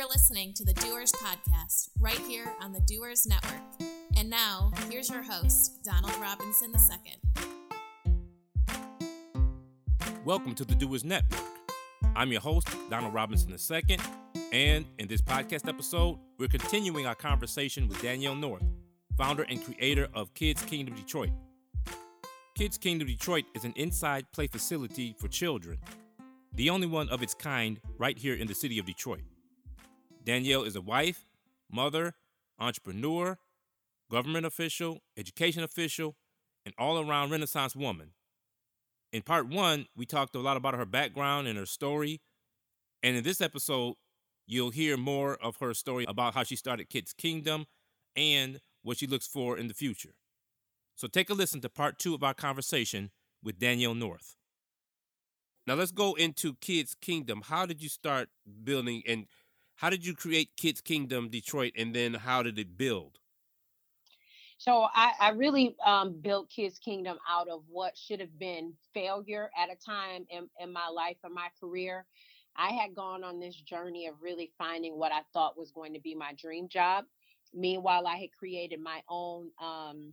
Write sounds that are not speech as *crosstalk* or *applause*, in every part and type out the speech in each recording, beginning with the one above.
You're listening to the Doers Podcast right here on the Doers Network. And now, here's your host, Donald Robinson II. Welcome to the Doers Network. I'm your host, Donald Robinson II, and in this podcast episode, we're continuing our conversation with Danielle North, founder and creator of Kidz Kingdom Detroit. Kidz Kingdom Detroit is an inside play facility for children, the only one of its kind right here in the city of Detroit. Danielle is a wife, mother, entrepreneur, government official, education official, and all around Renaissance woman. In part one, we talked a lot about her background and her story. And in this episode, you'll hear more of her story about how she started Kidz Kingdom and what she looks for in the future. So take a listen to part two of our conversation with Danielle North. Now let's go into Kidz Kingdom. How did you start building and how did you create Kidz Kingdom Detroit and then how did it build? So I, I really um, built Kidz Kingdom out of what should have been failure at a time in, in my life and my career. I had gone on this journey of really finding what I thought was going to be my dream job. Meanwhile, I had created my own um,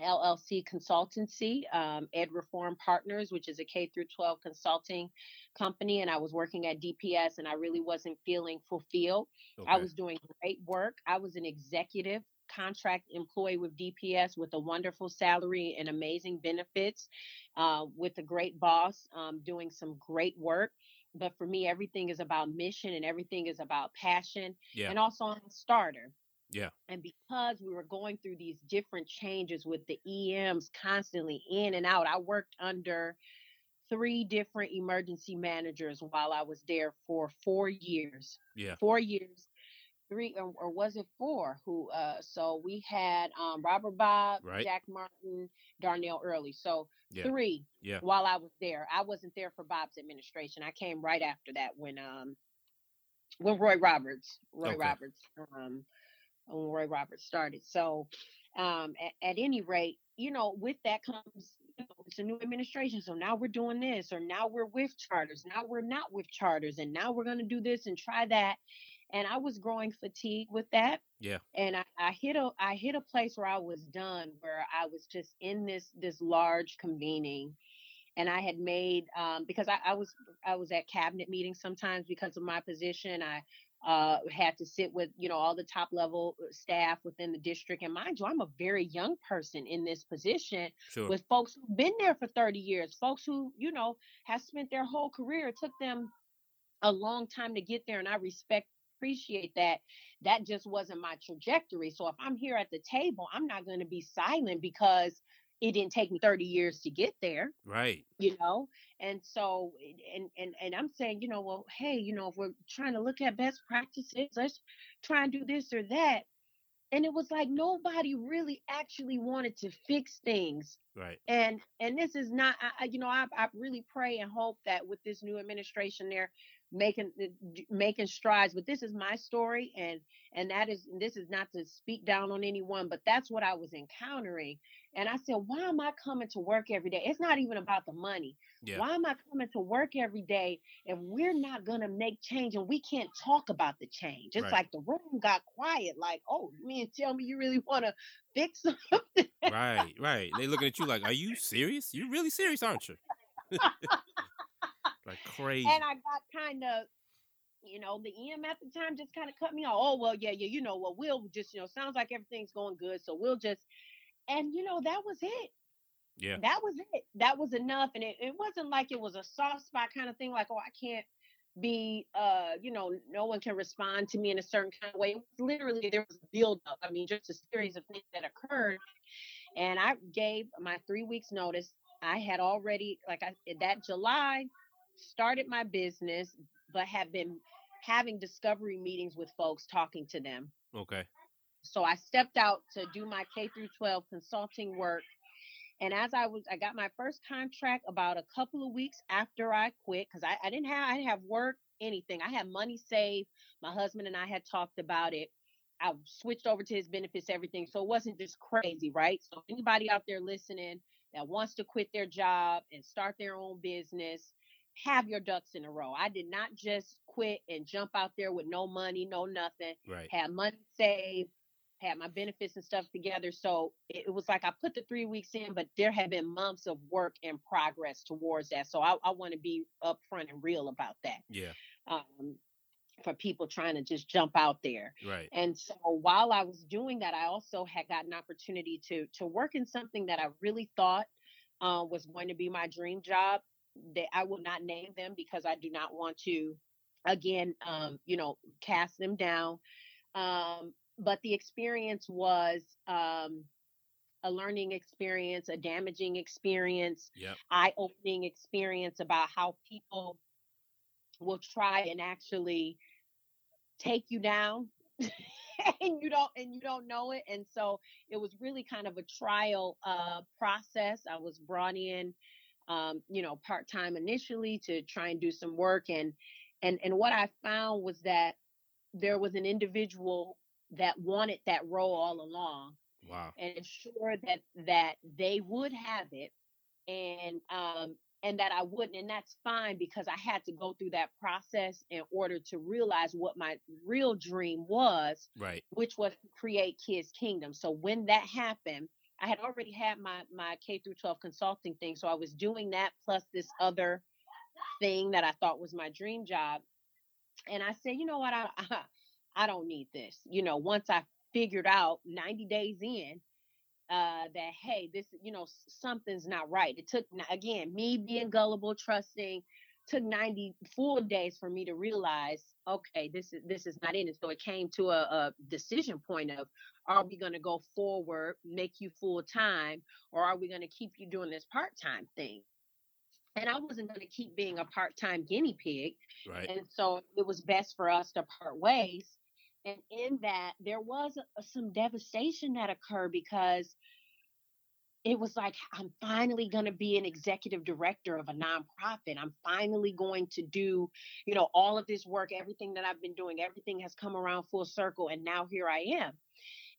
LLC consultancy, um, Ed Reform Partners, which is a K through 12 consulting company. And I was working at DPS and I really wasn't feeling fulfilled. Okay. I was doing great work. I was an executive contract employee with DPS with a wonderful salary and amazing benefits, uh, with a great boss, um, doing some great work. But for me, everything is about mission and everything is about passion. Yeah. And also, I'm a starter. Yeah. And because we were going through these different changes with the EMs constantly in and out, I worked under three different emergency managers while I was there for four years. Yeah. Four years. Three or, or was it four? Who uh so we had um Robert Bobb, right. Jack Martin, Darnell Earley. So yeah. three yeah. while I was there. I wasn't there for Bobb's administration. I came right after that when um when Roy Roberts, Roy okay. Roberts um when Roy Roberts started. So, um, at, at, any rate, you know, with that comes you know, it's a new administration. So now we're doing this, or now we're with charters. Now we're not with charters, and now we're going to do this and try that. And I was growing fatigue with that. Yeah. And I, I hit a I hit a place where I was done, where I was just in this this large convening and I had made um, because I, I, was I was at cabinet meetings sometimes because of my position. I uh, had to sit with you know all the top level uh, staff within the district and mind you i'm a very young person in this position sure. with folks who've been there for 30 years folks who you know have spent their whole career it took them a long time to get there and i respect appreciate that that just wasn't my trajectory so if i'm here at the table i'm not going to be silent because it didn't take me 30 years to get there right. you know? And so and and and i'm saying you know well hey you know if we're trying to look at best practices let's try and do this or that. And it was like nobody really actually wanted to fix things. Right. And and this is not I, you know I, I really pray and hope that with this new administration there making uh, making strides but this is my story and and that is this is not to speak down on anyone but that's what i was encountering and i said why am i coming to work every day it's not even about the money yeah. why am i coming to work every day if we're not going to make change and we can't talk about the change it's right. like the room got quiet like oh you mean tell me you really want to fix *laughs* something right right they looking at you like are you serious you're really serious aren't you *laughs* like crazy. And I got kind of, you know, the EM at the time just kind of cut me off. Oh, well, yeah, yeah, you know, well, we'll just, you know, sounds like everything's going good. So we'll just, and, you know, that was it. Yeah. That was it. That was enough. And it, it wasn't like it was a soft spot kind of thing, like, oh, I can't be uh you know no one can respond to me in a certain kind of way literally there was a build up i mean just a series of things that occurred and i gave my three weeks notice i had already like i that july started my business, but have been having discovery meetings with folks, talking to them. Okay. So I stepped out to do my K through 12 consulting work. And as I was, I got my first contract about a couple of weeks after I quit because I, I didn't have, I didn't have work, anything. I had money saved. My husband and I had talked about it. I switched over to his benefits, everything. So it wasn't just crazy, right? So anybody out there listening that wants to quit their job and start their own business, have your ducks in a row. I did not just quit and jump out there with no money, no nothing. Right. Had money saved, had my benefits and stuff together. So it, it was like I put the three weeks in, but there had been months of work and progress towards that. So I, I want to be upfront and real about that. Yeah. Um, for people trying to just jump out there. Right. And so while I was doing that, I also had got an opportunity to to work in something that I really thought uh, was going to be my dream job. That I will not name them because I do not want to, again, um, you know, cast them down. Um, but the experience was um, a learning experience, a damaging experience, Yep. eye-opening experience about how people will try and actually take you down *laughs* and you don't and you don't know it and so it was really kind of a trial uh process i was brought in um you know part-time initially to try and do some work and and and what i found was that there was an individual that wanted that role all along Wow. and ensure that that they would have it and um and that I wouldn't and that's fine because I had to go through that process in order to realize what my real dream was Right. which was to create kidz kingdom so when that happened I had already had my my K through 12 consulting thing so I was doing that plus this other thing that I thought was my dream job and I said you know what I *laughs* I, I don't need this you know once I figured out 90 days in uh that hey this you know something's not right it took again me being gullible trusting took 90 full days for me to realize okay this is this is not in it so it came to a, a decision point of are we going to go forward make you full time or are we going to keep you doing this part-time thing and i wasn't going to keep being a part-time guinea pig Right. and so it was best for us to part ways. And in that, there was a, some devastation that occurred because it was like, I'm finally going to be an executive director of a nonprofit. I'm finally going to do, you know, all of this work, everything that I've been doing, everything has come around full circle. And now here I am.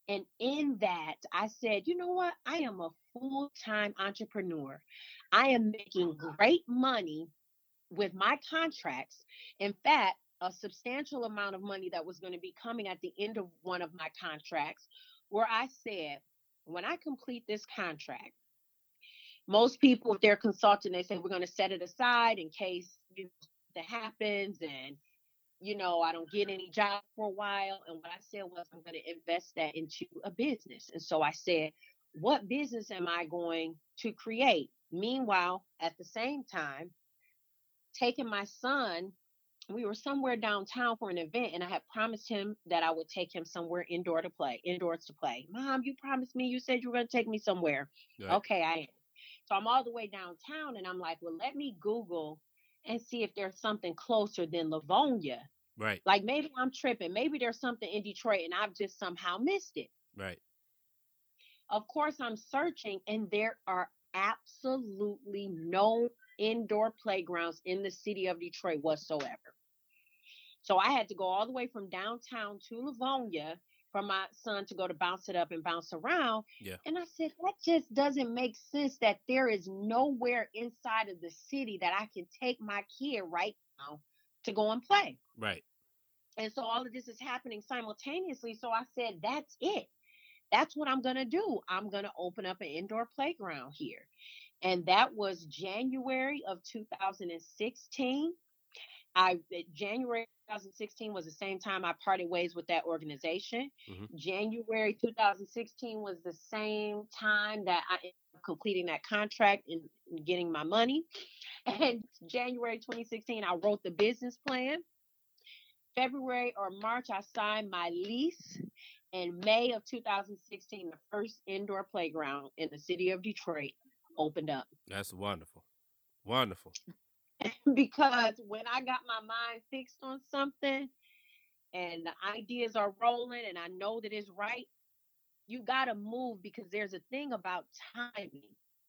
And in that, I said, you know what? I am a full time entrepreneur. I am making uh-huh. great money with my contracts. In fact, a substantial amount of money that was going to be coming at the end of one of my contracts, where I said, when I complete this contract, most people, if they're consulting, they say we're going to set it aside in case you know, that happens and you know I don't get any job for a while. And what I said was I'm going to invest that into a business. And so I said, what business am I going to create? Meanwhile, at the same time, taking my son we were somewhere downtown for an event and i had promised him that i would take him somewhere indoor to play indoors to play. Mom you promised me you said you were going to take me somewhere. Okay i am so i'm all the way downtown and i'm like well let me google and see if there's something closer than livonia. Right. like maybe i'm tripping. Maybe there's something in detroit and i've just somehow missed it. Right. of course i'm searching and there are absolutely no indoor playgrounds in the city of detroit whatsoever so i had to go all the way from downtown to livonia for my son to go to bounce it up and bounce around Yeah. and i said that just doesn't make sense that there is nowhere inside of the city that i can take my kid right now to go and play Right. and so all of this is happening simultaneously. So I said, that's it. That's what I'm going to do. I'm going to open up an indoor playground here. And that was January of 2016. I January 2016 was the same time I parted ways with that organization. Mhm. January 2016 was the same time that I ended up completing that contract and getting my money. *laughs* And January 2016, I wrote the business plan. February or March, I signed my lease. In May of 2016, the first indoor playground in the city of Detroit opened up. That's wonderful. Wonderful. *laughs* because when I got my mind fixed on something and the ideas are rolling and I know that it's right, you got to move because there's a thing about timing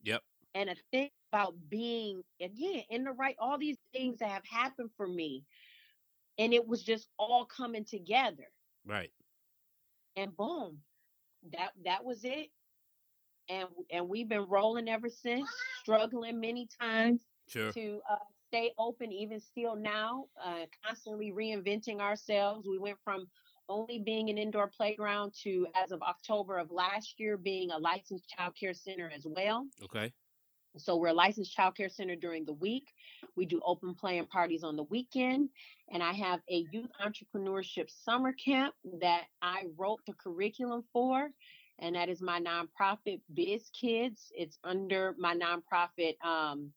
Yep. and a thing about being again in the right all these things that have happened for me and it was just all coming together Right. and boom that that was it and and we've been rolling ever since struggling many times Sure. to uh, stay open even still now, uh, constantly reinventing ourselves. We went from only being an indoor playground to, as of October of last year, being a licensed child care center as well. Okay. So we're a licensed child care center during the week. We do open play and parties on the weekend. And I have a youth entrepreneurship summer camp that I wrote the curriculum for. And that is my nonprofit Biz Kids. It's under my nonprofit um,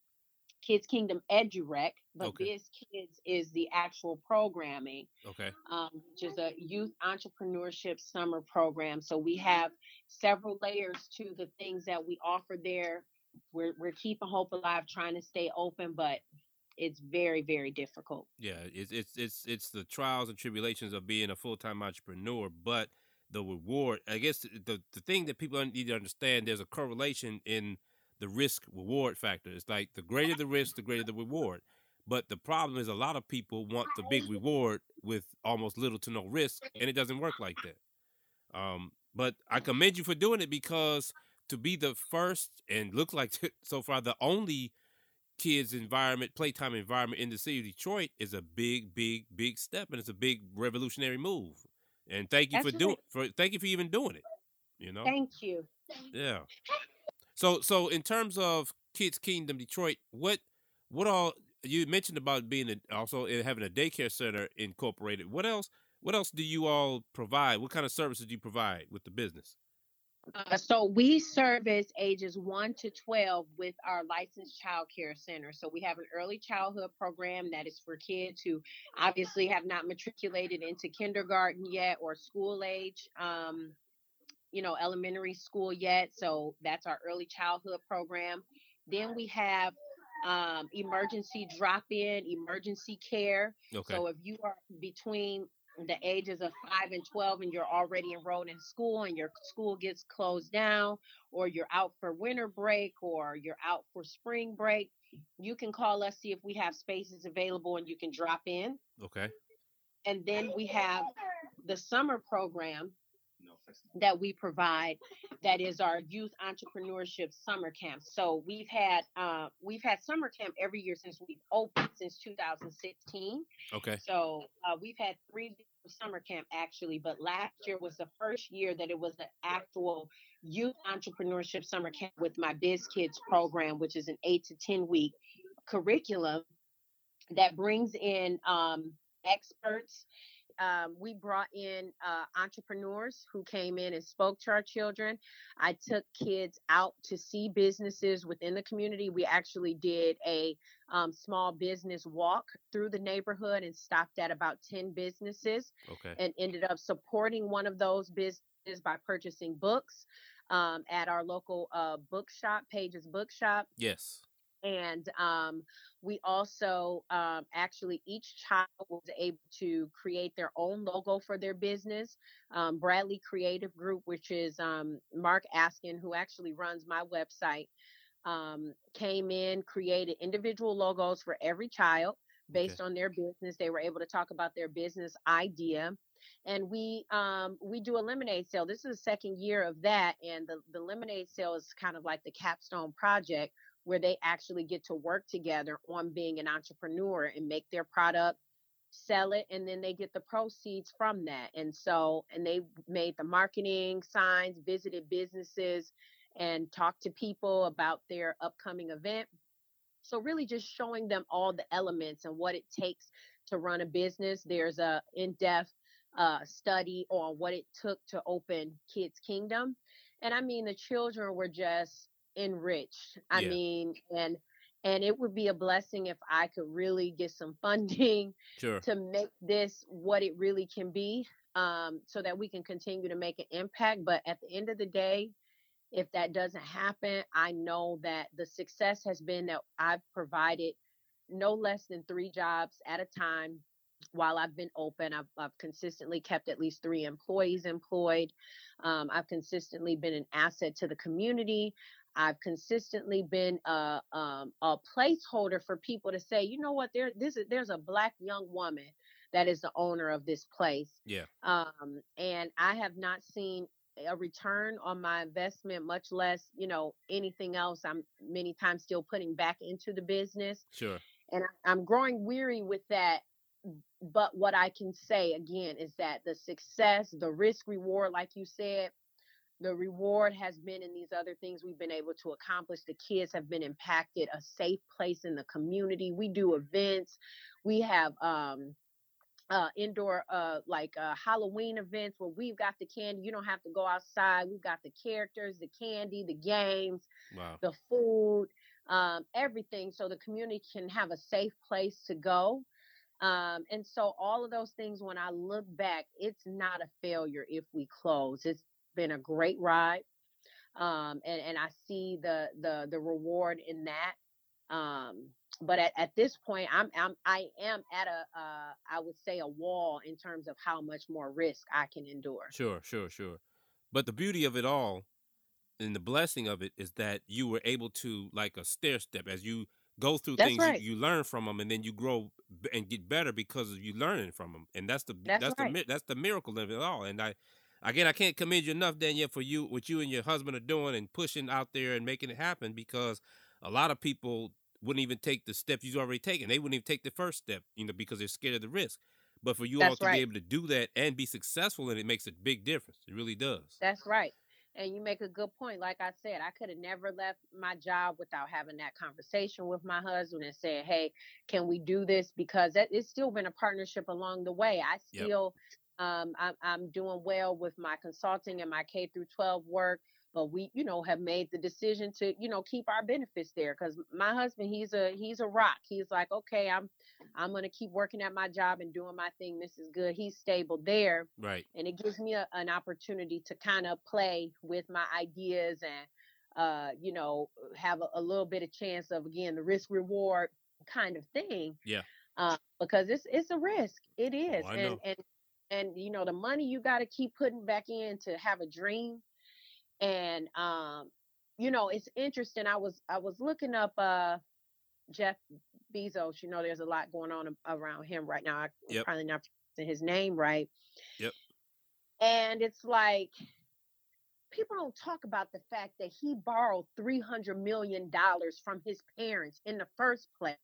Kidz Kingdom EduRec, but Okay. Biz Kids is the actual programming Okay. um, which is a youth entrepreneurship summer program. So we have several layers to the things that we offer there. We're we're keeping hope alive, trying to stay open, but it's very very difficult. Yeah, it's it's it's it's the trials and tribulations of being a full time entrepreneur, but the reward. I guess the the thing that people need to understand there's a correlation in the risk reward factor. It's like the greater the risk, the greater the reward. But the problem is a lot of people want the big reward with almost little to no risk, and it doesn't work like that. Um, but I commend you for doing it because to be the first and look like *laughs* so far the only kids environment, playtime environment in the city of Detroit is a big, big, big step, and it's a big revolutionary move. And thank you for doing for thank you for even doing it. You know, Thank you. yeah. So so in terms of Kidz Kingdom Detroit, what what all you mentioned about being a, also in having a daycare center incorporated. What else? What else do you all provide? What kind of services do you provide with the business? Uh, so we service ages 1 to 12 with our licensed child care center. So we have an early childhood program that is for kids who obviously have not matriculated into kindergarten yet or school age, um, you know, elementary school yet. So that's our early childhood program. Then we have um, emergency drop in, emergency care. Okay. So if you are between the ages of 5 and 12 and you're already enrolled in school and your school gets closed down or you're out for winter break or you're out for spring break, you can call us see if we have spaces available and you can drop in. okay. And then we have the summer program that we provide that is our youth entrepreneurship summer camp. So we've had uh, we've had summer camp every year since we've opened since 2016. Okay. So uh, we've had three summer camp actually, but last year was the first year that it was an actual youth entrepreneurship summer camp with my Biz Kids program, which is an eight to 10 week curriculum that brings in um, experts. Um, we brought in uh, entrepreneurs who came in and spoke to our children. I took kids out to see businesses within the community. We actually did a um, small business walk through the neighborhood and stopped at about 10 businesses Okay. and ended up supporting one of those businesses by purchasing books um, at our local uh, bookshop, Pages Bookshop Yes. And um, we also um, actually each child was able to create their own logo for their business um, bradley creative group which is um, mark askin who actually runs my website um, came in created individual logos for every child based on their business. They were able to talk about their business idea and we um, we do a lemonade sale. This is the second year of that and the, the lemonade sale is kind of like the capstone project where they actually get to work together on being an entrepreneur and make their product sell it and then they get the proceeds from that. And so and they made the marketing signs visited businesses and talked to people about their upcoming event. So really just showing them all the elements and what it takes to run a business. There's a in-depth uh, study on what it took to open kidz kingdom. And i mean the children were just enriched. I Yeah. mean, and and it would be a blessing if I could really get some funding Sure. to make this what it really can be, um, so that we can continue to make an impact. But at the end of the day, if that doesn't happen, I know that the success has been that I've provided no less than three jobs at a time while I've been open. I've, I've consistently kept at least three employees employed. Um, I've consistently been an asset to the community. I've consistently been a, um, a placeholder for people to say, you know what, there this is there's a black young woman that is the owner of this place. Yeah. Um, and I have not seen a return on my investment, much less, you know, anything else. I'm many times still putting back into the business. Sure. And I'm growing weary with that. But what I can say again is that the success, the risk reward, like you said, the reward has been in these other things we've been able to accomplish. The kids have been impacted, a safe place in the community. We do events. We have um, uh, indoor uh, like uh, Halloween events where we've got the candy. You don't have to go outside. We've got the characters, the candy, the games, Wow. the food, um, everything, so the community can have a safe place to go. Um, and so all of those things, when I look back, it's not a failure if we close. It's been a great ride, um, and and I see the the the reward in that. Um, but at, at this point, I'm I'm I am at a uh, I would say a wall in terms of how much more risk I can endure. Sure, sure, sure. But the beauty of it all and the blessing of it is that you were able to like a stair step as you go through That's things right. you, you learn from them and then you grow and get better because of you learning from them and that's the That's that's, right. the that's the miracle of it all and I again I can't commend you enough Danielle for you what you and your husband are doing and pushing out there and making it happen because a lot of people wouldn't even take the step you've already taken they wouldn't even take the first step you know because they're scared of the risk but for you all to right. be able to do that and be successful and it makes a big difference it really does That's right. And you make a good point. Like I said, I could have never left my job without having that conversation with my husband and saying, "Hey, can we do this?" Because it's still been a partnership along the way. I Yep. Um, I'm, I'm doing well with my consulting and my K through 12 work. But we, you know, have made the decision to, you know, keep our benefits there. Because my husband, he's a he's a rock. He's like, okay, I'm I'm gonna keep working at my job and doing my thing. This is good. He's stable there right and it gives me a, an opportunity to kind of play with my ideas and uh you know have a, a little bit of chance of again the risk reward kind of thing Yeah. uh because it's it's a risk it is I and and and you know the money you got to keep putting back in to have a dream and um you know it's interesting i was i was looking up uh jeff bezos you know there's a lot going on around him right now i Yep. probably not pronouncing his name right Yep. and it's like people don't talk about the fact that he borrowed 300 million dollars from his parents in the first place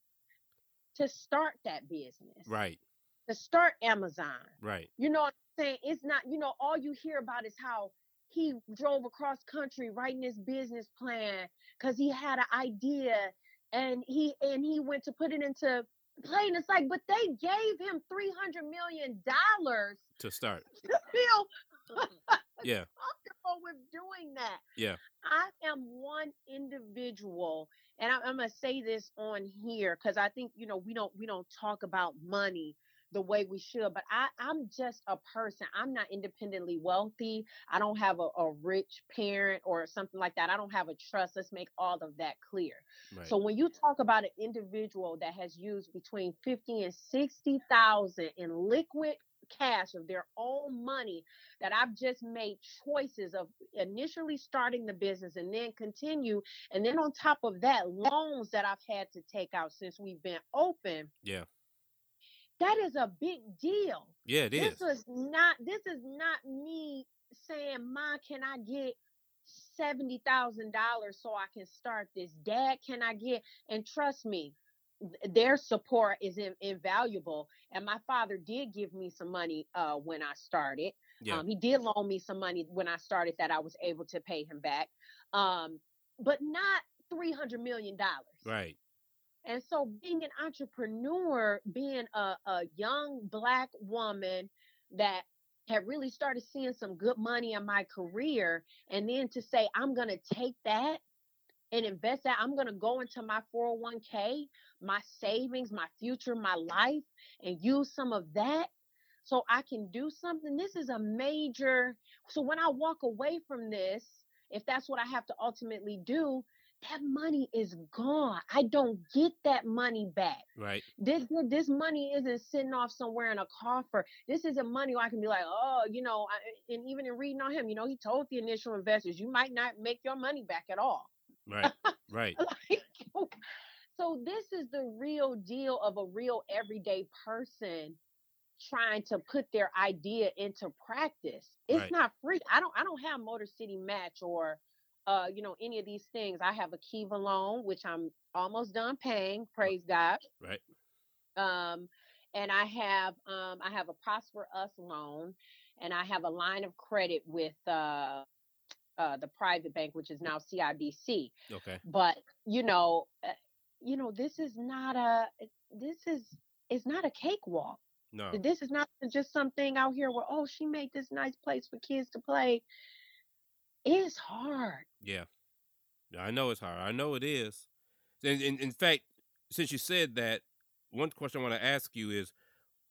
to start that business right to start amazon. Right. You know what i'm saying? It's not you know all you hear about is how he drove across country writing his business plan because he had an idea and he and he went to put it into play and it's like but they gave him 300 million dollars to start. *laughs* to feel *laughs* yeah. comfortable with doing that. Yeah. I am one individual, and I, I'm gonna say this on here because I think you know we don't we don't talk about money the way we should. But I I'm just a person. I'm not independently wealthy. I don't have a, a rich parent or something like that. I don't have a trust. Let's make all of that clear. right So when you talk about an individual that has used between 50 and 60,000 in liquid cash of their own money that I've just made choices of initially starting the business and then continue and then on top of that loans that I've had to take out since we've been open yeah that is a big deal. Yeah it is this is. not this is not me saying ma can i get seventy thousand dollars so i can start this? Dad can i get and trust me th- their support is in, invaluable and my father did give me some money uh, when i started. Yeah. Um, he did loan me some money when i started that i was able to pay him back um, but not 300 million dollars. Right and so being an entrepreneur, being a, a young black woman that had really started seeing some good money in my career, and then to say, I'm going to take that and invest that, I'm going to go into my 401k, my savings, my future, my life, and use some of that so I can do something. This is a major. So when I walk away from this, if that's what I have to ultimately do, that money is gone. I don't get that money back. right This this money isn't sitting off somewhere in a coffer. This isn't money where I can be like, oh, you know, I, and even in reading on him, you know, he told the initial investors, you might not make your money back at all. right right *laughs* Like, so this is the real deal of a real everyday person trying to put their idea into practice. It's Right. not free. I don't I don't have Motor City Match or uh, you know, any of these things, I have a Kiva loan, which I'm almost done paying. Praise God. Right. Um, and I have um, I have a ProsperUs loan, and I have a line of credit with uh, uh, the private bank, which is now CIBC. Okay. But you know, uh, you know, this is not a this is it's not a cakewalk. No. This is not just something out here where oh she made this nice place for kids to play. It's hard. Yeah. I know it's hard. I know it is. In, in, in fact, since you said that, one question I want to ask you is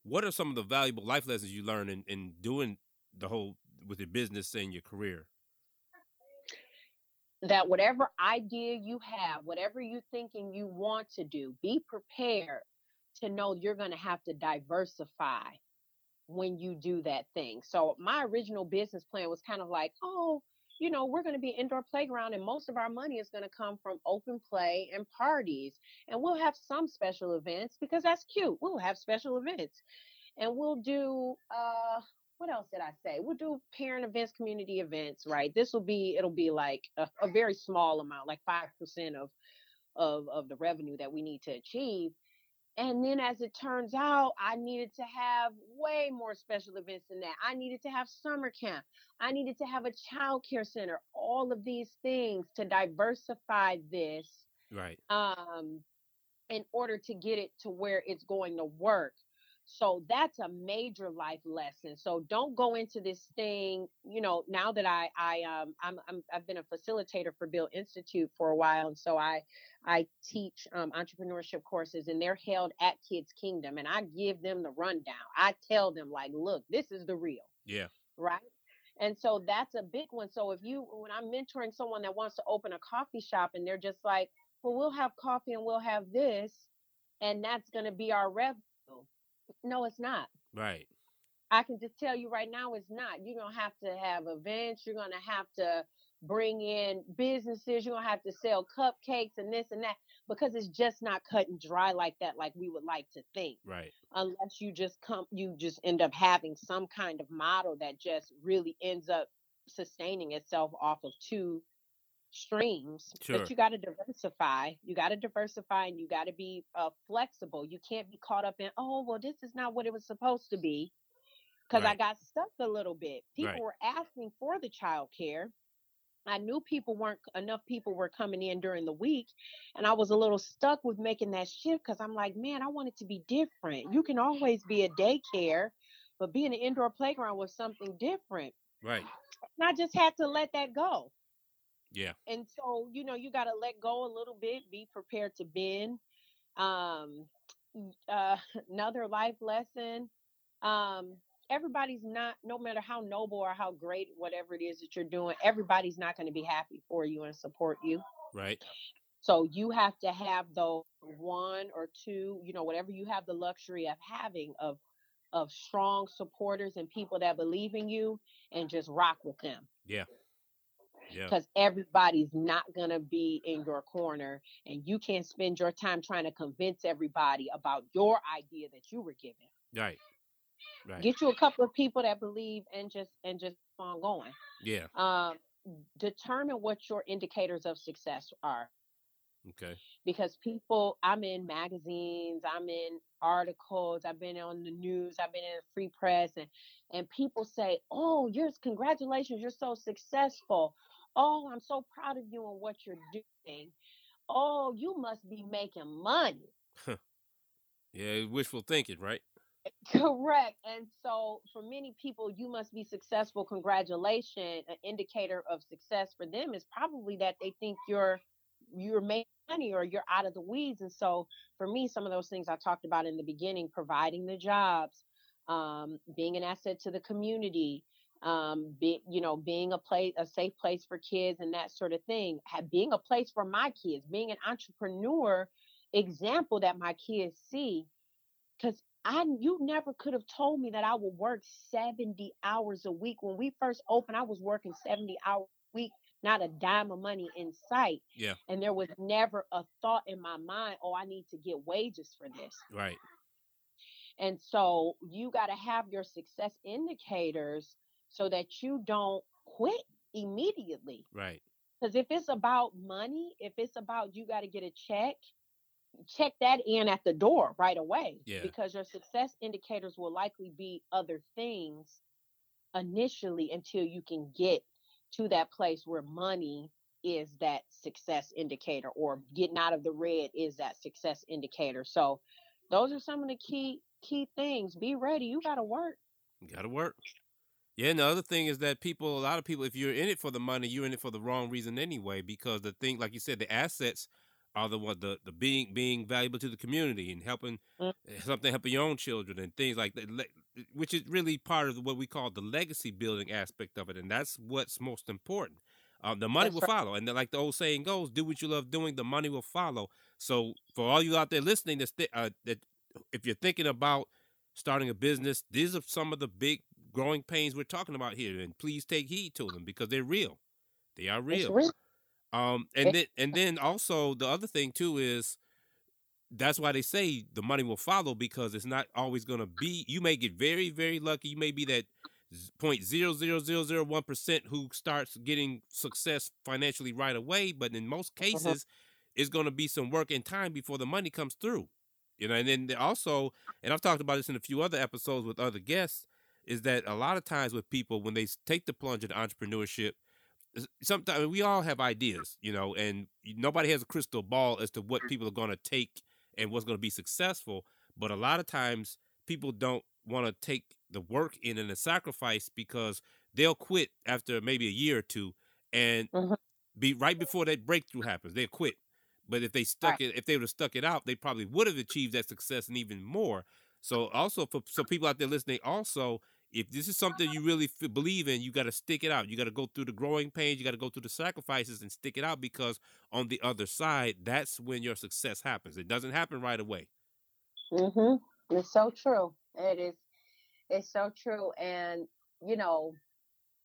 what are some of the valuable life lessons you learned in, in doing the whole with your business and your career? That whatever idea you have, whatever you're thinking you want to do, be prepared to know you're going to have to diversify when you do that thing. So my original business plan was kind of like, oh, you know, we're going to be indoor playground and most of our money is going to come from open play and parties. And we'll have some special events because that's cute. We'll have special events. And we'll do uh what else did I say? We'll do parent events, community events, right? This will be it'll be like a, a very small amount, like 5% of of of the revenue that we need to achieve. And then as it turns out, I needed to have way more special events than that. I needed to have summer camp. I needed to have a child care center, all of these things to diversify this Right. um, in order to get it to where it's going to work. So that's a major life lesson. So don't go into this thing, you know, now that I I um I'm, I'm I've been a facilitator for Build Institute for a while and so I I teach um, entrepreneurship courses and they're held at Kidz Kingdom and I give them the rundown. I tell them like, look, this is the real Yeah. right? And so that's a big one. So if you, when I'm mentoring someone that wants to open a coffee shop and they're just like, well, we'll have coffee and we'll have this, and that's going to be our revenue. No, it's not. Right. I can just tell you right now, it's not. You're going to have to have events. You're going to have to bring in businesses. You're going to have to sell cupcakes and this and that because it's just not cut and dry like that, like we would like to think Right. unless you just come you just end up having some kind of model that just really ends up sustaining itself off of two streams Sure. but you got to diversify you got to diversify and you got to be uh, flexible you can't be caught up in oh well this is not what it was supposed to be because i got stuck a little bit people Right. were asking for the child care I knew people weren't enough people were coming in during the week and I was a little stuck with making that shift cuz I'm like, man, I want it to be different. You can always be a daycare, but being an indoor playground was something different. Right. And I just had to let that go. Yeah. And so, you know, you got to let go a little bit, be prepared to bend. Um uh *laughs* another life lesson um everybody's not no matter how noble or how great whatever it is that you're doing everybody's not going to be happy for you and support you Right. so you have to have those one or two you know whatever you have the luxury of having of of strong supporters and people that believe in you and just rock with them Yeah. Yeah. because everybody's not going to be in your corner and you can't spend your time trying to convince everybody about your idea that you were given Right. Right. get you a couple of people that believe and just and just on going yeah. um determine what your indicators of success are Okay. because people i'm in magazines i'm in articles i've been on the news i've been in the free press and and people say oh yours congratulations you're so successful oh i'm so proud of you and what you're doing oh you must be making money Yeah. Wishful thinking. Right. Correct. And so for many people, you must be successful. Congratulations. An indicator of success for them is probably that they think you're you're making money or you're out of the weeds. And so for me, some of those things I talked about in the beginning, providing the jobs, um, being an asset to the community, um, be, you know, being a place, a safe place for kids and that sort of thing, ha- being a place for my kids, being an entrepreneur example that my kids see. Because I you never could have told me that I would work 70 hours a week. When we first opened, I was working 70 hours a week, not a dime of money in sight. Yeah. And there was never a thought in my mind, oh, I need to get wages for this. Right. And so you got to have your success indicators so that you don't quit immediately. Right. Because if it's about money, if it's about you got to get a check, check that in at the door right away. Yeah. Because your success indicators will likely be other things initially until you can get to that place where money is that success indicator or getting out of the red is that success indicator. So those are some of the key key things. Be ready. You got to work. Got to work. Yeah, and the other thing is that people, a lot of people, if you're in it for the money, you're in it for the wrong reason anyway. Because the thing, like you said, the assets are the one, the the being being valuable to the community and helping Mm. something helping your own children and things like that, which is really part of what we call the legacy building aspect of it, and that's what's most important. Um, the money That's will right. follow, and like the old saying goes, "Do what you love doing, the money will follow." So, for all you out there listening, that's thi- uh, that if you're thinking about starting a business, these are some of the big growing pains we're talking about here, and please take heed to them because they're real. They are real. Um, and then and then also the other thing too is that's why they say the money will follow because it's not always going to be. You may get very very lucky. You may be that point zero zero zero zero one percent who starts getting success financially right away, but in most cases, it's going to be some work and time before the money comes through. You know, and then also, and I've talked about this in a few other episodes with other guests, is that a lot of times with people when they take the plunge into entrepreneurship, sometimes we all have ideas, you know, and nobody has a crystal ball as to what people are going to take and what's going to be successful. But a lot of times people don't want to take the work in and the sacrifice because they'll quit after maybe a year or two and Mhm. be right before that breakthrough happens. They'll quit. But if they stuck it, if they would have stuck it out, they probably would have achieved that success and even more. So also for some people out there listening, also if this is something you really f- believe in, you got to stick it out. You got to go through the growing pains. You got to go through the sacrifices and stick it out because on the other side, that's when your success happens. It doesn't happen right away. hmm It's so true. It is. It's so true. And you know,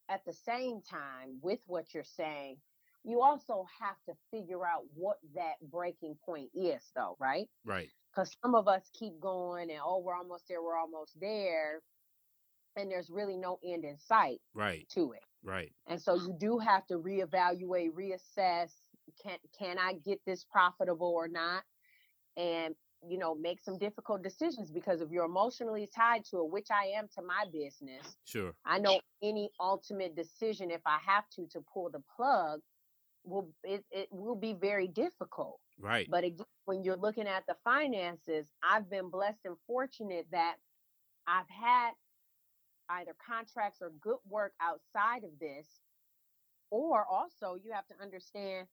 at the same time, with what you're saying, you also have to figure out what that breaking point is, though, right? Right. Because some of us keep going and oh, we're almost there, we're almost there, and there's really no end in sight Right. to it. Right. And so you do have to reevaluate, reassess. Can can I get this profitable or not? And you know, make some difficult decisions because if you're emotionally tied to it, which I am to my business, Sure. I know any ultimate decision, if I have to, to pull the plug, will it, it will be very difficult. Right. But again, when you're looking at the finances, I've been blessed and fortunate that I've had either contracts or good work outside of this. Or also, you have to understand,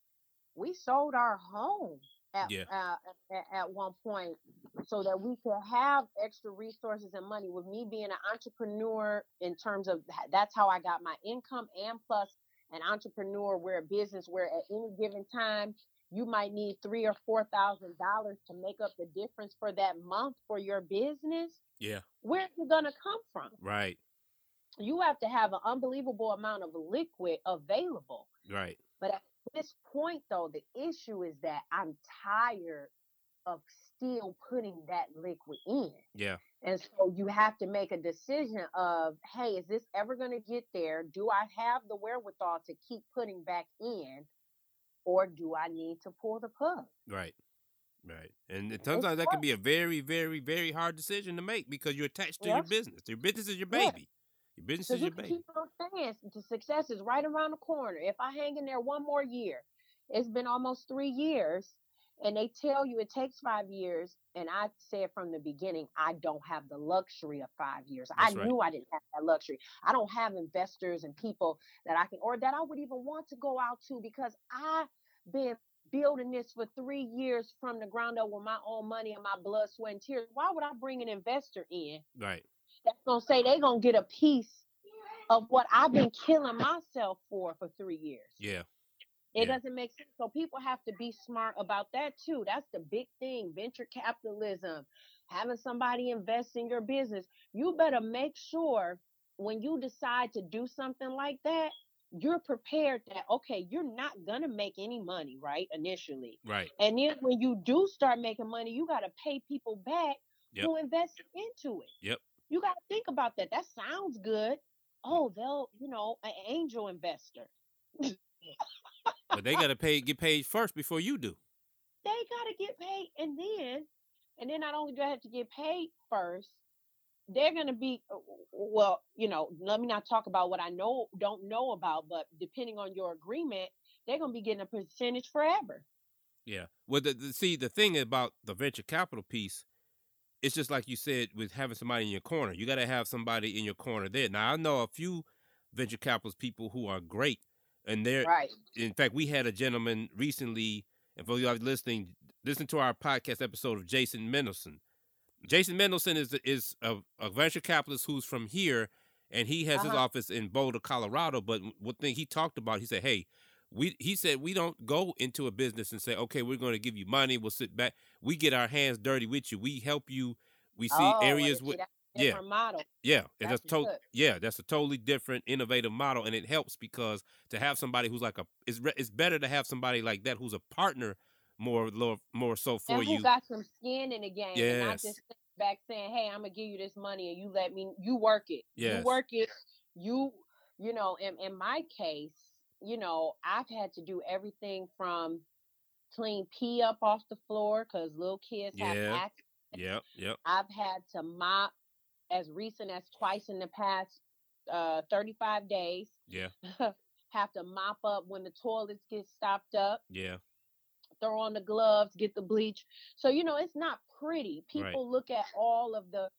we sold our home at, Yeah. uh, at, at one point so that we could have extra resources and money. With me being an entrepreneur, in terms of that's how I got my income, and plus an entrepreneur, we're a business where at any given time you might need three or four thousand dollars to make up the difference for that month for your business. Yeah. Where's it gonna come from? Right. You have to have an unbelievable amount of liquid available. Right. But at this point, though, the issue is that I'm tired of still putting that liquid in. Yeah. And so you have to make a decision of, hey, is this ever going to get there? Do I have the wherewithal to keep putting back in? Or do I need to pull the plug? Right. Right. And sometimes that can be a very, very, very hard decision to make because you're attached to your business. Your business is your Yes. baby. Your business is you your baby. keep on saying the success is right around the corner. If I hang in there one more year, it's been almost three years, and they tell you it takes five years. And I said from the beginning, I don't have the luxury of five years. I right. knew I didn't have that luxury. I don't have investors and people that I can, or that I would even want to go out to because I've been building this for three years from the ground up with my own money and my blood, sweat, and tears. Why would I bring an investor in Right. That's gonna say they're gonna get a piece of what I've been killing myself for for three years. Yeah. It yeah. doesn't make sense. So people have to be smart about that too. That's the big thing. Venture capitalism, having somebody invest in your business. You better make sure when you decide to do something like that, you're prepared that okay, you're not gonna make any money, right? Initially. Right. And then when you do start making money, you gotta pay people back Yep. who invest into it. Yep. You gotta think about that. That sounds good. Oh, they'll, you know, an angel investor. but they gotta *laughs* pay get paid first before you do. They gotta get paid, and then, and then not only do I have to get paid first, they're gonna be uh, well. You know, let me not talk about what I know don't know about, but depending on your agreement, they're gonna be getting a percentage forever. Yeah. Well, the, the see the thing about the venture capital piece, it's just like you said with having somebody in your corner. You got to have somebody in your corner there. Now I know a few venture capitalist people who are great, and they're Right. in fact we had a gentleman recently, and for you guys listening, listen to our podcast episode of Jason Mendelson. Jason Mendelson is is a, a venture capitalist who's from here, and he has his Uh-huh. office in Boulder, Colorado. But one thing he talked about, he said, "Hey, we," he said, "we don't go into a business and say, okay, we're going to give you money. We'll sit back. We get our hands dirty with you. We help you. We see oh, areas with." yeah. model. Yeah, that's That's to- good. yeah, that's a totally different, innovative model, and it helps because to have somebody who's like a, it's re- it's better to have somebody like that who's a partner more more so for and who you. got some skin in the game, and not Yes. just back saying, "Hey, I'm gonna give you this money, and you let me, you work it, Yes. you work it, you, you know." In in my case, you know, I've had to do everything from clean pee up off the floor because little kids have Yeah. access. Yep, yep, I've had to mop as recent as twice in the past uh 35 days. yeah, *laughs* have to mop up when the toilets get stopped up yeah, throw on the gloves, get the bleach. So you know, it's not pretty. Right. People look at all of the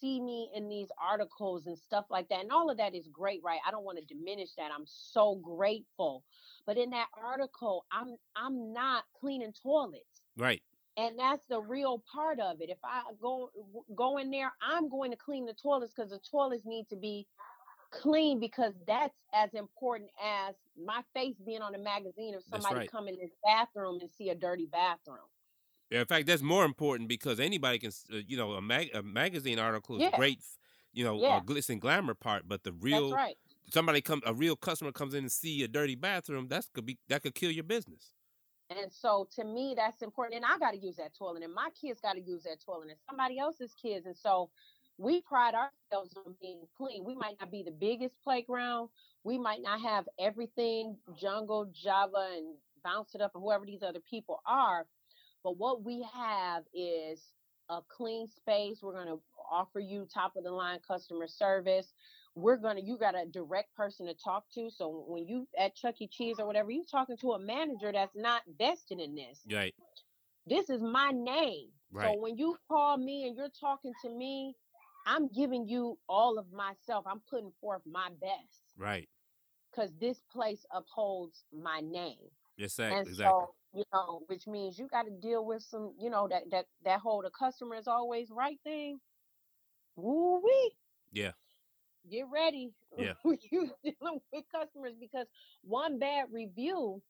see me in these articles and stuff like that. And all of that is great, right? I don't want to diminish that. I'm so grateful. But in that article, I'm I'm not cleaning toilets. right, And that's the real part of it. If I go go in there, I'm going to clean the toilets because the toilets need to be clean because that's as important as my face being on a magazine if somebody right. come in this bathroom and see a dirty bathroom. Yeah, in fact, that's more important because anybody can, uh, you know, a, mag- a magazine article is Yeah. great, you know, Yeah. uh, glitz and glamour part, but the real right. somebody come a real customer comes in and see a dirty bathroom, that's could be that could kill your business. And so to me, that's important. And I got to use that toilet, and my kids got to use that toilet, and somebody else's kids. And so we pride ourselves on being clean. We might not be the biggest playground. We might not have everything jungle, Java, and bounce it up, and whoever these other people are. But what we have is a clean space. We're going to offer you top of the line customer service. We're going to, you got a direct person to talk to. So when you at Chuck E. Cheese or whatever, you talking to a manager that's not vested in this. Right, This is my name. right, So when you call me and you're talking to me, I'm giving you all of myself. I'm putting forth my best right. because this place upholds my name. Exactly, And exactly. so, you know, which means you got to deal with some, you know, that that that whole the customer is always right thing. Woo wee. Yeah. Get ready. *laughs* Yeah. you dealing with customers because one bad review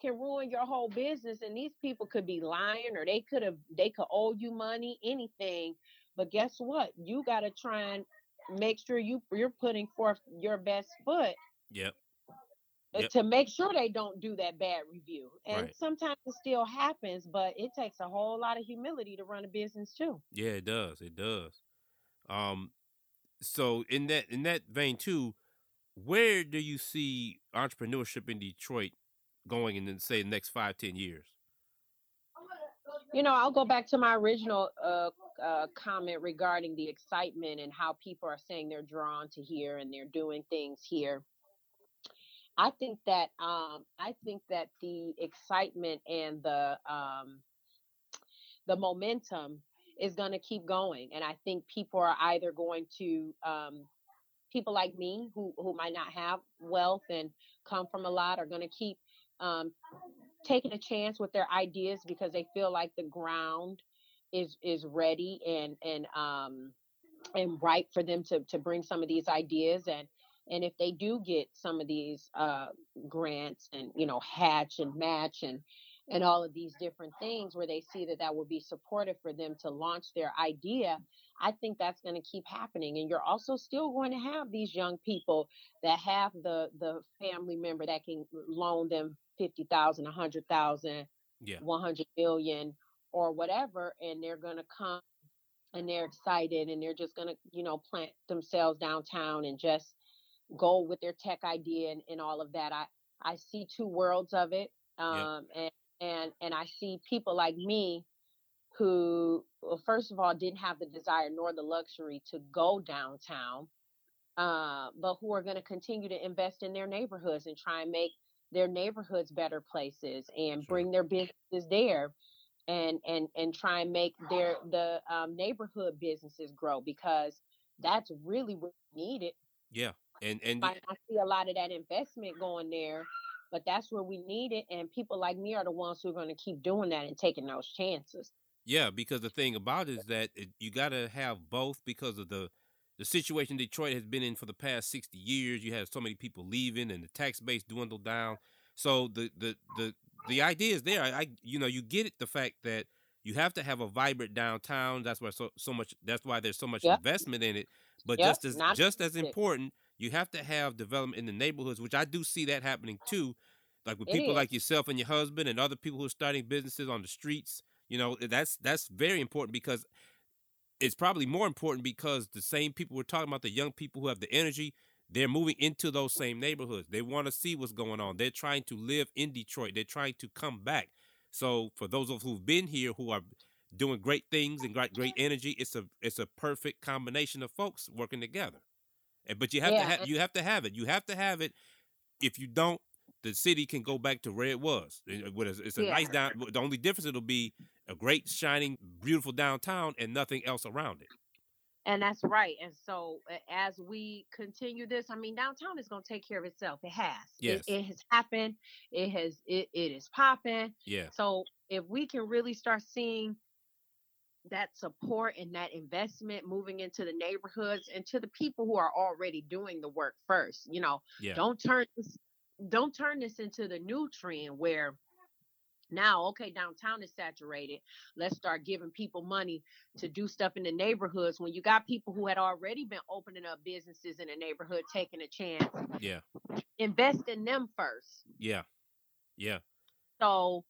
can ruin your whole business and these people could be lying or they could have they could owe you money, anything. But guess what? You gotta try and make sure you you're putting forth your best foot Yep. Uh, Yep. to make sure they don't do that bad review. And Right. sometimes it still happens, but it takes a whole lot of humility to run a business too. Yeah, it does. It does. Um, so in that in that vein too, where do you see entrepreneurship in Detroit going in, say, the next five, ten years? You know, I'll go back to my original uh, uh, comment regarding the excitement and how people are saying they're drawn to here and they're doing things here. I think that um, I think that the excitement and the um, the momentum is going to keep going, and I think people are either going to um, people like me who who might not have wealth and come from a lot are going to keep um, taking a chance with their ideas because they feel like the ground is is ready and and um and ripe for them to to bring some of these ideas and and if they do get some of these uh grants and you know hatch and match and and all of these different things where they see that that will be supportive for them to launch their idea i think that's going to keep happening and you're also still going to have these young people that have the the family member that can loan them 50,000 100,000 Yeah. 100 million or whatever and they're going to come and they're excited and they're just going to you know plant themselves downtown and just go with their tech idea and, and all of that i I see two worlds of it. Um, and, and, and I see people like me who, well, first of all, didn't have the desire nor the luxury to go downtown, uh, but who are going to continue to invest in their neighborhoods and try and make their neighborhoods better places and Sure. bring their businesses there and and and try and make their the um, neighborhood businesses grow because that's really what we needed. Yeah. And and Might not see a lot of that investment going there, but that's where we need it. And people like me are the ones who are going to keep doing that and taking those chances. Yeah, because the thing about it is that it, you got to have both because of the the situation Detroit has been in for the past 60 years. You have so many people leaving and the tax base dwindled down. So the the the the idea is there. I, I you know, you get it the fact that you have to have a vibrant downtown. That's why so so much that's why there's so much Yep. investment in it. But Yep, just as not just as important, you have to have development in the neighborhoods, which I do see that happening too. Like with It people is. like yourself and your husband and other people who are starting businesses on the streets. You know, eh, that's that's very important because it's probably more important because the same people we're talking about, the young people who have the energy, they're moving into those same neighborhoods. They want to see what's going on. They're trying to live in Detroit. They're trying to come back. So for those of who've been here who are doing great things and got great energy, it's a it's a perfect combination of folks working together. But you have to Yeah, have and- you have to have it. You have to have it. If you don't, the city can go back to where it was. It- It's a Yeah. nice down. The only difference it'll be a great, shining, beautiful downtown and nothing else around it. And that's right. And so as we continue this, I mean, downtown is going to take care of itself. It has. It- Yes. It, has happened. It has. It, it is popping. Yeah. So if we can really start seeing that support and that investment moving into the neighborhoods and to the people who are already doing the work first, you know, Yeah. don't turn this don't turn this into the new trend where now okay downtown is saturated let's start giving people money to do stuff in the neighborhoods when you got people who had already been opening up businesses in the neighborhood taking a chance Yeah. invest in them first Yeah. Yeah. so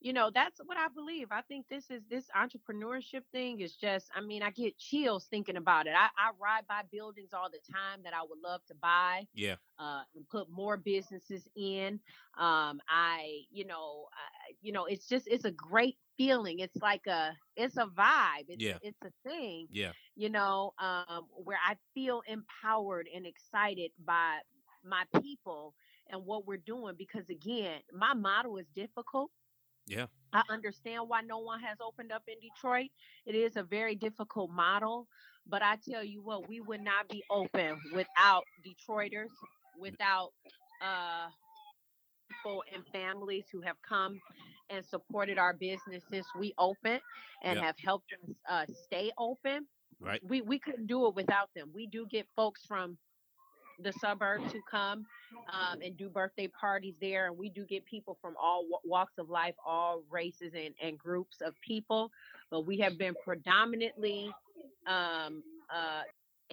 you know that's what i believe i think this is this entrepreneurship thing is just i mean i get chills thinking about it i, I ride by buildings all the time that i would love to buy Yeah. uh, and put more businesses in. Um, I, you know, I, you know, it's just it's a great feeling. It's like a it's a vibe. It's Yeah. it's a thing. Yeah. You know, um, where I feel empowered and excited by my people and what we're doing because again, my model is difficult. Yeah. I understand why no one has opened up in Detroit. It is a very difficult model, but I tell you what, we would not be open without Detroiters, without uh, people and families who have come and supported our business since we opened and Yep. have helped us uh, stay open. Right. We we couldn't do it without them. We do get folks from the suburbs who come um, and do birthday parties there, and we do get people from all walks of life, all races and, and groups of people. But we have been predominantly um, uh,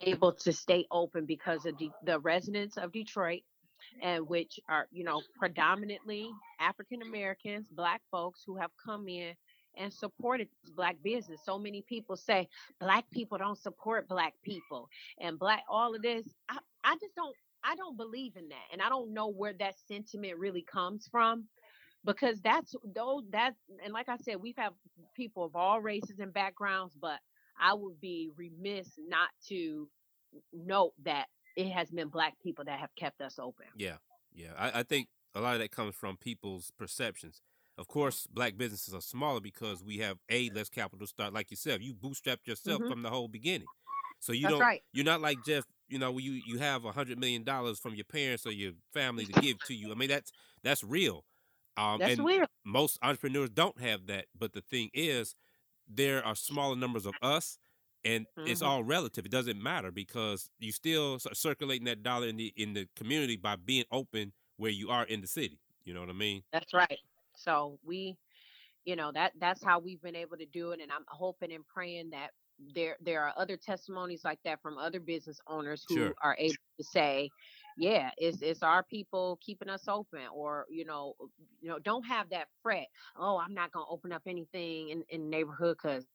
able to stay open because of the, the residents of Detroit, and which are you know predominantly African Americans, Black folks who have come in and supported black business. So many people say black people don't support black people and black all of this. I, I just don't I don't believe in that. And I don't know where that sentiment really comes from. Because that's though that and like I said, we've had people of all races and backgrounds, but I would be remiss not to note that it has been black people that have kept us open. Yeah. Yeah. I, I think a lot of that comes from people's perceptions. Of course, black businesses are smaller because we have a less capital start. Like yourself, you bootstrapped yourself Mhm. from the whole beginning. So you That's don't. right. You're not like Jeff. You know, you you have a hundred million dollars from your parents or your family to give to you. I *laughs* mean, that's that's real. Um, That's and weird. most entrepreneurs don't have that. But the thing is, there are smaller numbers of us, and it's Mhm. all relative. It doesn't matter because you still circulating that dollar in the in the community by being open where you are in the city. You know what I mean? That's right. So we, you know, that that's how we've been able to do it. And I'm hoping and praying that there there are other testimonies like that from other business owners who Sure. are able to say, yeah, it's it's our people keeping us open, or you know, oh, you know, don't have that fret. Oh, I'm not gonna open up anything in in neighborhood because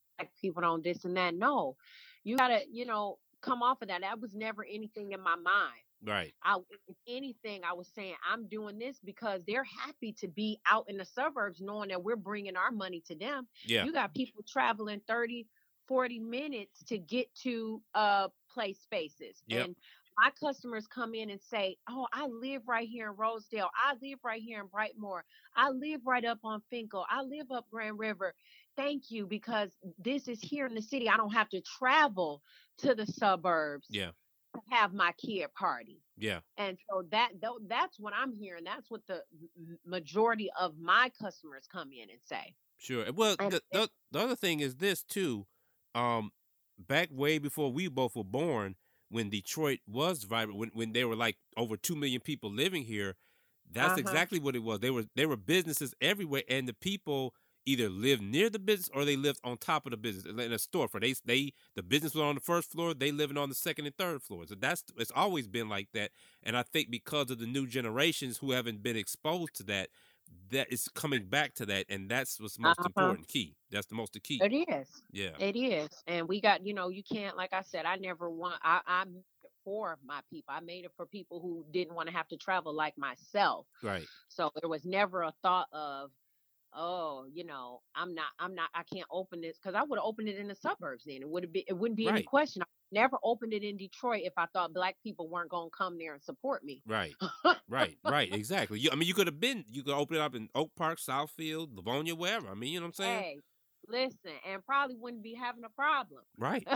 people don't this and that. No, you gotta, you know, come off of that. That was never anything in my mind. Right. I, if anything, I was saying I'm doing this because they're happy to be out in the suburbs, knowing that we're bringing our money to them. Yeah. You got people traveling 30, 40 minutes to get to uh play spaces. Yep. And my customers come in and say, Oh, I live right here in Rosedale. I live right here in Brightmoor. I live right up on Fenkell. I live up Grand River. Thank you because this is here in the city. I don't have to travel to the suburbs Yeah. to have my kid party. Yeah. And so that tho- that's what I'm hearing. That's what the majority of my customers come in and say. Sure. Well, And- the, the the other thing is this too. Um, back way before we both were born, when Detroit was vibrant, when when there were like over two million people living here, that's Uh-huh. exactly what it was. They were there were businesses everywhere, and the people either lived near the business or they lived on top of the business in a storefront. They they the business was on the first floor, they living on the second and third floors. So that's it's always been like that. And I think because of the new generations who haven't been exposed to that, that is coming back to that, and that's what's most Uh-huh. important key. That's the most key. It is. Yeah, It is. And we got, you know, you can't, like I said, I never want, I, I'm for my people. I made it for people who didn't want to have to travel like myself. right. So there was never a thought of, oh, you know, I'm not, I'm not, I can't open this because I would have opened it in the suburbs then. It would have been, it wouldn't be any question. I never opened it in Detroit if I thought black people weren't going to come there and support me. Right, right, *laughs* right, exactly. You, I mean, you could have been, you could open it up in Oak Park, Southfield, Livonia, wherever. I mean, you know what I'm saying? Hey, listen, and probably wouldn't be having a problem. Right,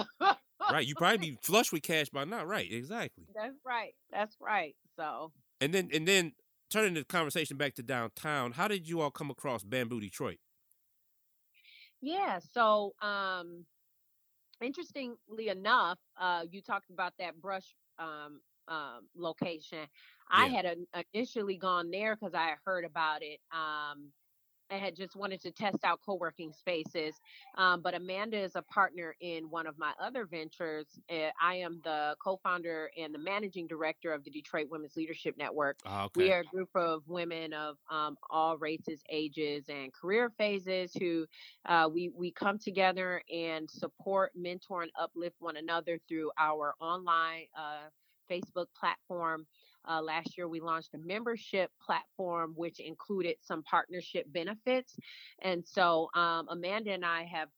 right. You *laughs* probably be flush with cash by now. Right, exactly. That's right. That's right. So, And then, and then, turning the conversation back to downtown, how did you all come across Bamboo Detroit? yeah. So, um, interestingly enough, uh, you talked about that brush um, um, location. I had an- initially gone there because I heard about it. Um, I had just wanted to test out co-working spaces, um, but Amanda is a partner in one of my other ventures. Uh, I am the co-founder and the managing director of the Detroit Women's Leadership Network. Ah, We are a group of women of um, all races, ages, and career phases who uh, we we come together and support, mentor, and uplift one another through our online uh, Facebook platform. Uh, last year, we launched a membership platform which included some partnership benefits, and so um, Amanda and I have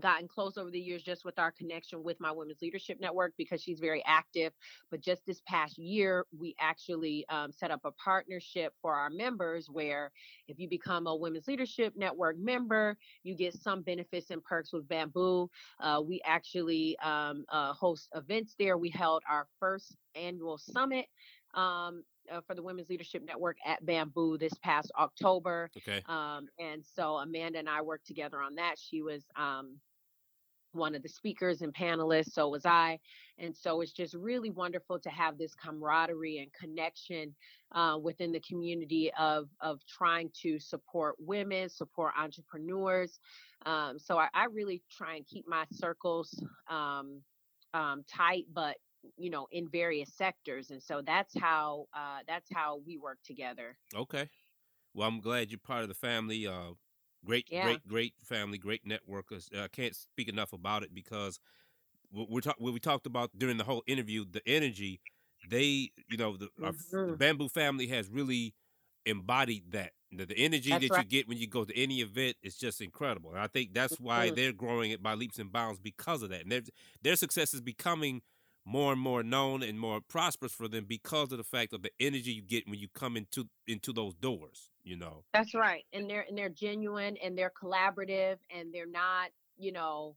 gotten close over the years just with our connection with my women's leadership network because she's very active but just this past year we actually um, set up a partnership for our members where if you become a women's leadership network member you get some benefits and perks with bamboo. Uh, we actually um, uh, host events there. We held our first annual summit um, uh, for the women's leadership network at bamboo this past october Okay. um, and so Amanda and I worked together on that. She was um, one of the speakers and panelists, so was I. And so it's just really wonderful to have this camaraderie and connection uh, within the community of of trying to support women, support entrepreneurs. Um, so I, I really try and keep my circles um, um, tight, but you know, in various sectors. And so that's how uh, that's how we work together. Okay. Well, I'm glad you're part of the family. Uh, great, Yeah. great, great family, great network. 'cause, uh, I can't speak enough about it because we're talk- what we talked about during the whole interview, the energy. They, you know, the, our, f- the. Bamboo family has really embodied that. The, the energy That's that you get when you go to any event is just incredible. And I think that's why Mhm. they're growing it by leaps and bounds because of that. And their their success is becoming more and more known and more prosperous for them because of the fact of the energy you get when you come into into those doors. You know. That's right. And they're and they're genuine and they're collaborative and they're not, you know,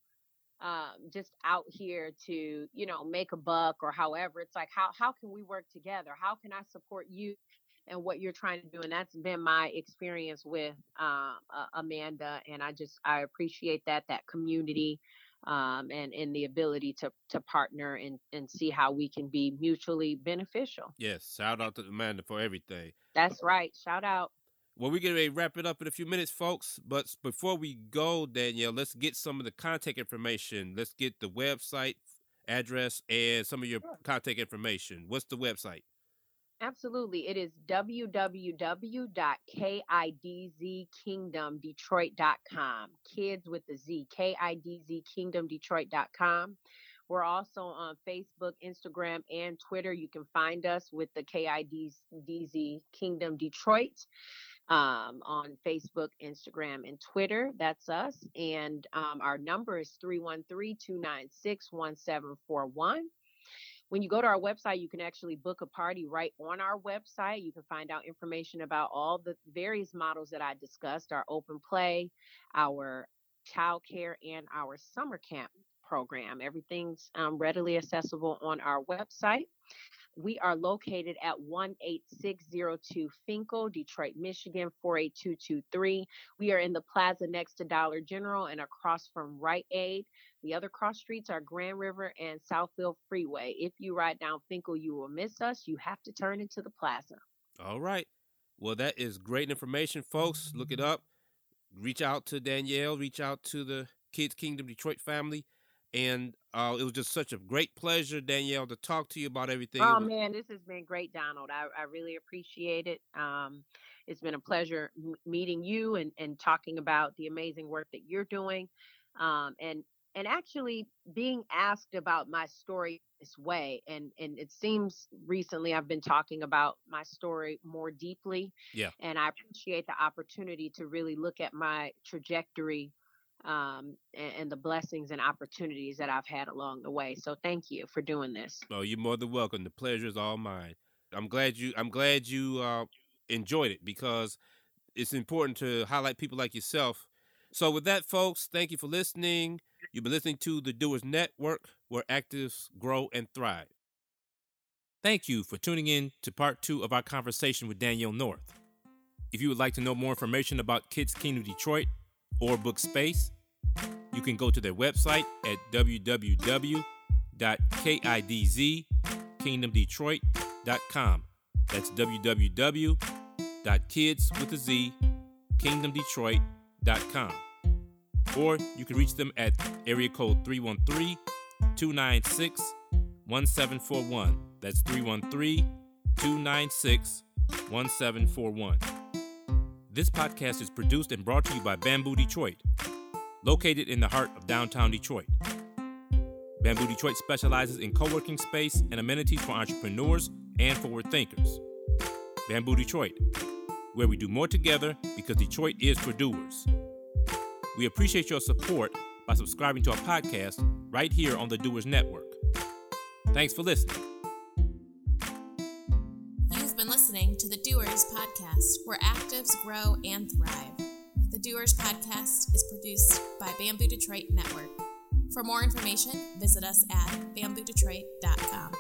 um, just out here to, you know, make a buck or however. It's like how how can we work together? How can I support you and what you're trying to do? And that's been my experience with uh, Amanda. And I just I appreciate that that community um, and and the ability to to partner and and see how we can be mutually beneficial. Yes, shout out to Amanda for everything. That's right. Shout out. Well, we're going to wrap it up in a few minutes, folks. But before we go, Danielle, let's get some of the contact information. Let's get the website address and some of your Sure. contact information. What's the website? Absolutely. It is www.kidzkingdomdetroit.com. Kids with the Z, K I D Z kingdomdetroit.com. We're also on Facebook, Instagram, and Twitter. You can find us with the KIDZ Kingdom Detroit um, on Facebook, Instagram, and Twitter. That's us. And um, our number is 313 296 1741. When you go to our website, you can actually book a party right on our website. You can find out information about all the various models that I discussed our open play, our child care, and our summer camp program. Everything's um, readily accessible on our website. We are located at 18602 Fenkell, Detroit, Michigan 48223. We are in the plaza next to Dollar General and across from Rite Aid. The other cross streets are Grand River and Southfield Freeway. If you ride down Fenkell, you will miss us. You have to turn into the plaza. All right. Well, that is great information, folks. Look it up. Reach out to Danielle, reach out to the Kidz Kingdom Detroit family. And uh, it was just such a great pleasure, Danielle, to talk to you about everything. Oh, man, this has been great, Donald. I, I really appreciate it. Um, it's been a pleasure m- meeting you and, and talking about the amazing work that you're doing. Um, and and actually being asked about my story this way and and it seems recently i've been talking about my story more deeply yeah and i appreciate the opportunity to really look at my trajectory um, and, and, the blessings and opportunities that i've had along the way. So thank you for doing this. Oh you're more than welcome. The pleasure is all mine. I'm glad you i'm glad you uh, enjoyed it because it's important to highlight people like yourself. So with that folks thank you for listening. You've been listening to the Doers Network, where actives grow and thrive. Thank you for tuning in to part two of our conversation with Danielle North. If you would like to know more information about Kidz Kingdom Detroit or book space, you can go to their website at www.kidzkingdomdetroit.com. That's www.kidswithaz kingdomdetroit.com or you can reach them at area code 313 296 1741. That's 313 296 1741. This podcast is produced and brought to you by Bamboo Detroit, located in the heart of downtown Detroit. Bamboo Detroit specializes in co working space and amenities for entrepreneurs and forward thinkers. Bamboo Detroit, where we do more together because Detroit is for doers. We appreciate your support by subscribing to our podcast right here on the Doers Network. Thanks for listening. The Doers Podcast, where actives grow and thrive. The Doers Podcast is produced by Bamboo Detroit Network. For more information, visit us at bamboodetroit.com.